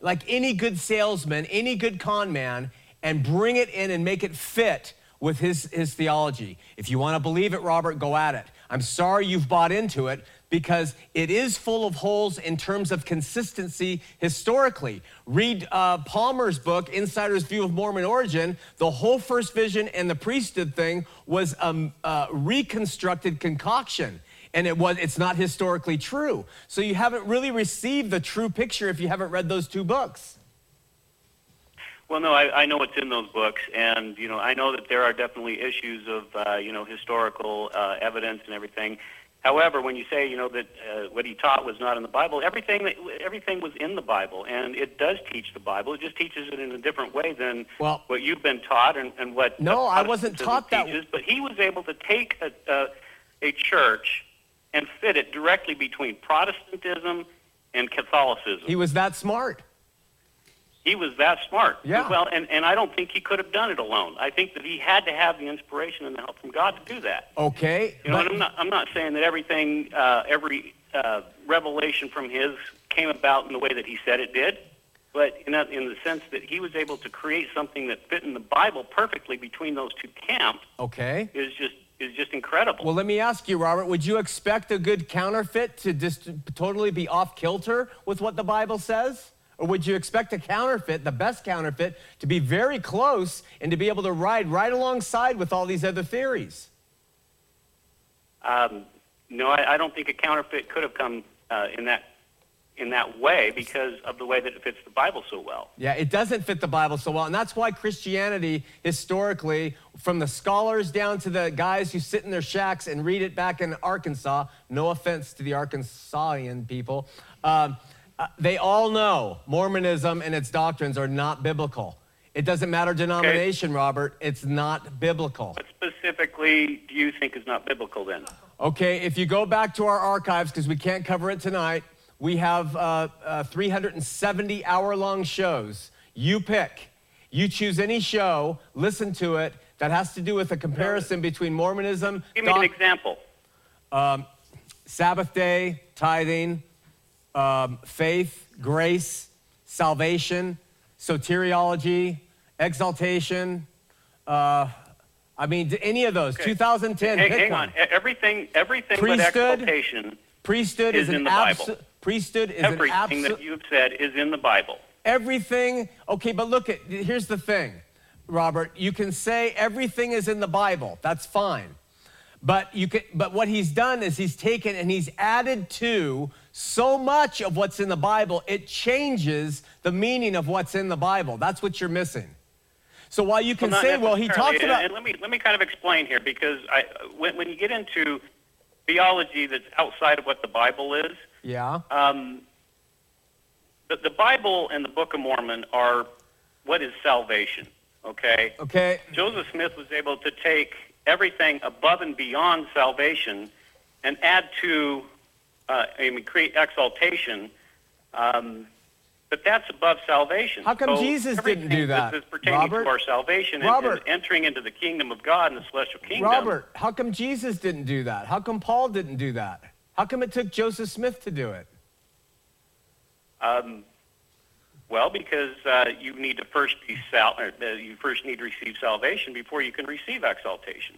like any good salesman, any good con man, and bring it in and make it fit with his, his theology. If you want to believe it, Robert, go at it. I'm sorry you've bought into it because it is full of holes in terms of consistency historically. Read uh, Palmer's book, Insider's View of Mormon Origin. The whole first vision and the priesthood thing was a, reconstructed concoction. And it was, it's not historically true. So you haven't really received the true picture if you haven't read those two books. Well, no, I, I know what's in those books, and you know, I know that there are definitely issues of uh, you know historical uh, evidence and everything. However, when you say you know that uh, what he taught was not in the Bible, everything that, everything was in the Bible, and it does teach the Bible. It just teaches it in a different way than Well- what you've been taught and, and what No, I wasn't taught that- teaches. But he was able to take a, a, a church and fit it directly between Protestantism and Catholicism. He was that smart. He was that smart. Yeah. Well, and, and I don't think he could have done it alone. I think that he had to have the inspiration and the help from God to do that. Okay. You know, but- I'm not, I'm not saying that everything, uh, every uh, revelation from his came about in the way that he said it did, but in, that, in the sense that he was able to create something that fit in the Bible perfectly between those two camps okay. is just is just incredible. Well, let me ask you, Robert, would you expect a good counterfeit to just totally be off kilter with what the Bible says? Or would you expect a counterfeit, the best counterfeit, to be very close and to be able to ride right alongside with all these other theories? Um, no, I, I don't think a counterfeit could have come uh, in that in that way because of the way that it fits the Bible so well. Yeah, it doesn't fit the Bible so well. And that's why Christianity, historically, from the scholars down to the guys who sit in their shacks and read it back in Arkansas, no offense to the Arkansasian people, um, uh, they all know Mormonism and its doctrines are not biblical. It doesn't matter denomination, Robert, it's not biblical. What specifically do you think is not biblical then? Okay, if you go back to our archives, because we can't cover it tonight, we have uh, uh, 370 hour long shows. You pick. You choose any show, listen to it, that has to do with a comparison between Mormonism, Give me an doc- example. Sabbath day, tithing, um, faith, grace, salvation, soteriology, exaltation. Uh, I mean, any of those. 2010. Hang, pick hang one. on. Everything, everything but Priesthood exaltation, Priesthood is is, in the Bible. Priesthood is everything an absolute. that you've said is in the Bible. Everything, okay, but look at here's the thing, Robert. You can say everything is in the Bible. That's fine. But you can but what he's done is he's taken and he's added to so much of what's in the Bible, it changes the meaning of what's in the Bible. That's what you're missing. So while you can not say, well, he talks about And let me let me kind of explain here because I when, when you get into theology that's outside of what the Bible is, Yeah. um, the, the Bible and the Book of Mormon are what is salvation. Okay. Okay. Joseph Smith was able to take everything above and beyond salvation and add to, uh, I mean, create exaltation. Um, but that's above salvation. How come So Jesus didn't do that, That's pertaining Robert? to our salvation and- Robert. and, entering into the kingdom of God and the celestial kingdom. Robert, how come Jesus didn't do that? How come Paul didn't do that? How come it took Joseph Smith to do it? Um, well, because uh, you need to first be sal- uh, you first need to receive salvation before you can receive exaltation.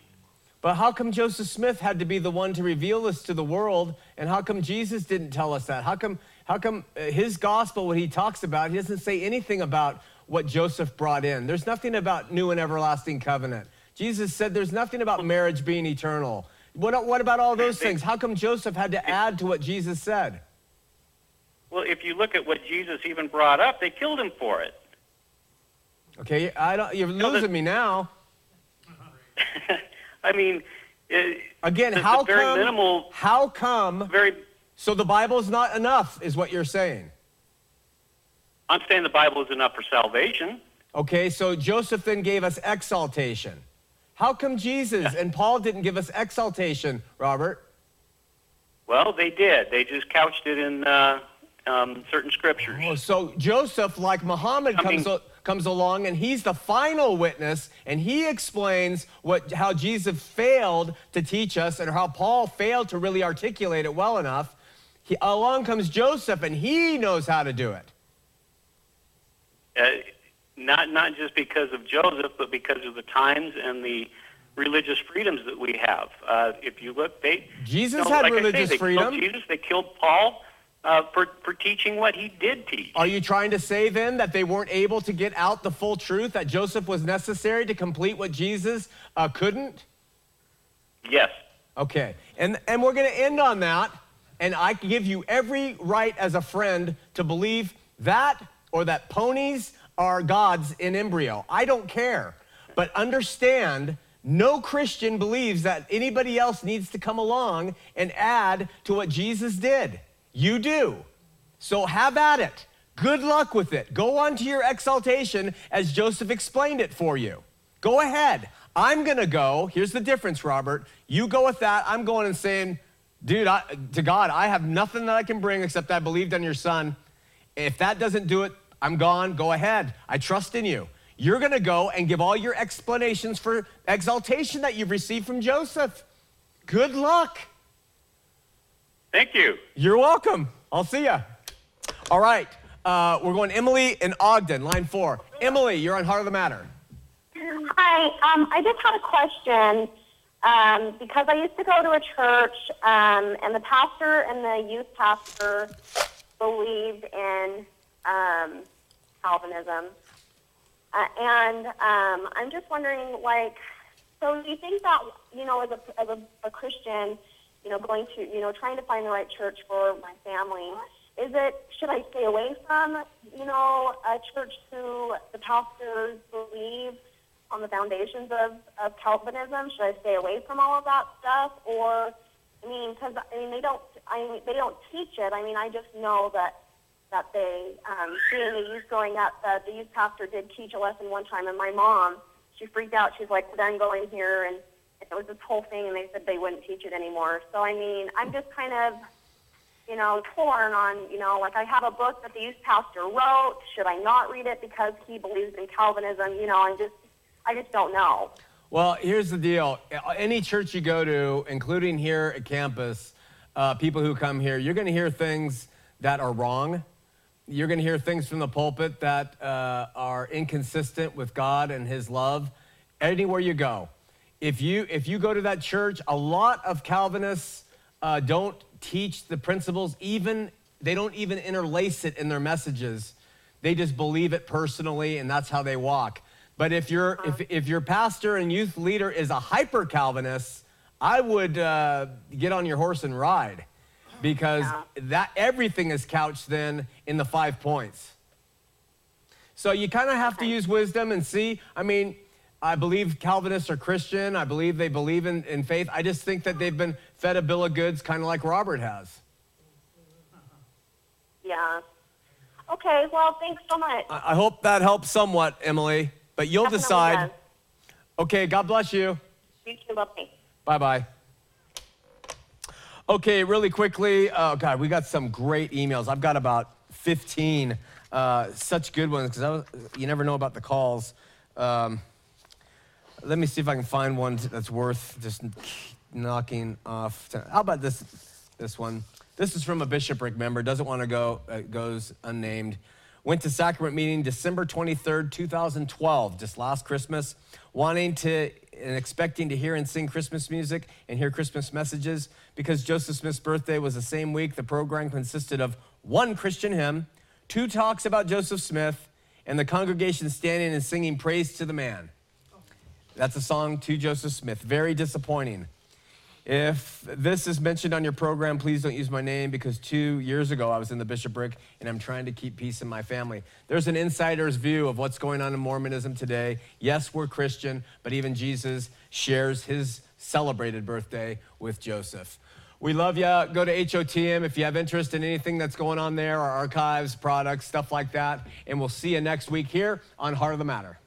But how come Joseph Smith had to be the one to reveal this to the world? And how come Jesus didn't tell us that? How come, how come uh, his gospel, what he talks about, he doesn't say anything about what Joseph brought in? There's nothing about new and everlasting covenant. Jesus said there's nothing about marriage being eternal. What, what about all those things? How come Joseph had to add to what Jesus said? Well, if you look at what Jesus even brought up, they killed him for it. Okay, I don't, you're losing me now. (laughs) I mean, it, Again, the, how very come, minimal, how come, very. so the Bible is not enough, is what you're saying. I'm saying the Bible is enough for salvation. Okay, so Joseph then gave us exaltation. How come Jesus and Paul didn't give us exaltation, Robert? Well, they did. They just couched it in uh, um, certain scriptures. Oh, so Joseph, like Muhammad, I comes mean- comes along and he's the final witness and he explains what how Jesus failed to teach us and how Paul failed to really articulate it well enough. He, along comes Joseph and he knows how to do it. Uh, not not just because of Joseph, but because of the times and the religious freedoms that we have. Uh, if you look, they Jesus you know, had like I say, religious they freedom. Jesus, they killed Paul uh, for for teaching what he did teach. Are you trying to say then that they weren't able to get out the full truth that Joseph was necessary to complete what Jesus uh, couldn't? Yes. Okay, and, and we're going to end on that. And I give you every right as a friend to believe that or that ponies are gods in embryo. I don't care. But understand, no Christian believes that anybody else needs to come along and add to what Jesus did. You do. So have at it. Good luck with it. Go on to your exaltation as Joseph explained it for you. Go ahead. I'm going to go. Here's the difference, Robert. You go with that. I'm going and saying, dude, I, to God, I have nothing that I can bring except I believed on your son. If that doesn't do it, I'm gone. Go ahead. I trust in you. You're going to go and give all your explanations for exaltation that you've received from Joseph. Good luck. Thank you. You're welcome. I'll see ya. All right. Uh, we're going Emily in Ogden, line four. Emily, you're on Heart of the Matter. Hi, um, I just had a question um, because I used to go to a church, um, and the pastor and the youth pastor believed in um, Calvinism, uh, and um, I'm just wondering, like, so do you think that you know, as a as a, a Christian, you know, going to you know, trying to find the right church for my family, is it should I stay away from you know a church who the pastors believe on the foundations of, of Calvinism? Should I stay away from all of that stuff, or I mean, because I mean they don't I mean, they don't teach it. I mean, I just know that that they um, being a youth growing up, that the youth pastor did teach a lesson one time, and my mom she freaked out. She's like, "We're done going here," and it was this whole thing, and they said they wouldn't teach it anymore. So I mean, I'm just kind of you know, torn on, you know, like I have a book that the youth pastor wrote. Should I not read it because he believes in Calvinism? You know, I'm just, I just don't know. Well, here's the deal. Any church you go to, including here at campus, uh, people who come here, you're going to hear things that are wrong. You're going to hear things from the pulpit that uh, are inconsistent with God and His love. Anywhere you go, if you if you go to that church, a lot of Calvinists uh, don't teach the principles. Even they don't even interlace it in their messages. They just believe it personally, and that's how they walk. But if your if, if your pastor and youth leader is a hyper Calvinist, I would uh, get on your horse and ride, because that everything is couched then in the five points. So you kind of have to use wisdom and see. I mean, I believe Calvinists are Christian. I believe they believe in, in faith. I just think that they've been fed a bill of goods, kind of like Robert has. Yeah. Okay. Well, thanks so much. I I hope that helps somewhat, Emily, but you'll Definitely decide. does. Okay, God bless you. You too. Love me. Bye bye. Okay, really quickly. Oh, God, we got some great emails. I've got about 15, uh, such good ones, because you never know about the calls. Um, let me see if I can find one that's worth just knocking off. How about this, this one? This is from a bishopric member, doesn't want to go, uh, goes unnamed. Went to sacrament meeting December 23rd, 2012, just last Christmas, wanting to and expecting to hear and sing Christmas music and hear Christmas messages. Because Joseph Smith's birthday was the same week, the program consisted of one Christian hymn, two talks about Joseph Smith, and the congregation standing and singing praise to the man. That's a song to Joseph Smith. Very disappointing. If this is mentioned on your program, please don't use my name because two years ago I was in the bishopric and I'm trying to keep peace in my family. There's an insider's view of what's going on in Mormonism today. Yes, we're Christian, but even Jesus shares his celebrated birthday with Joseph. We love you. Go to HOTM if you have interest in anything that's going on there, our archives, products, stuff like that. And we'll see you next week here on Heart of the Matter.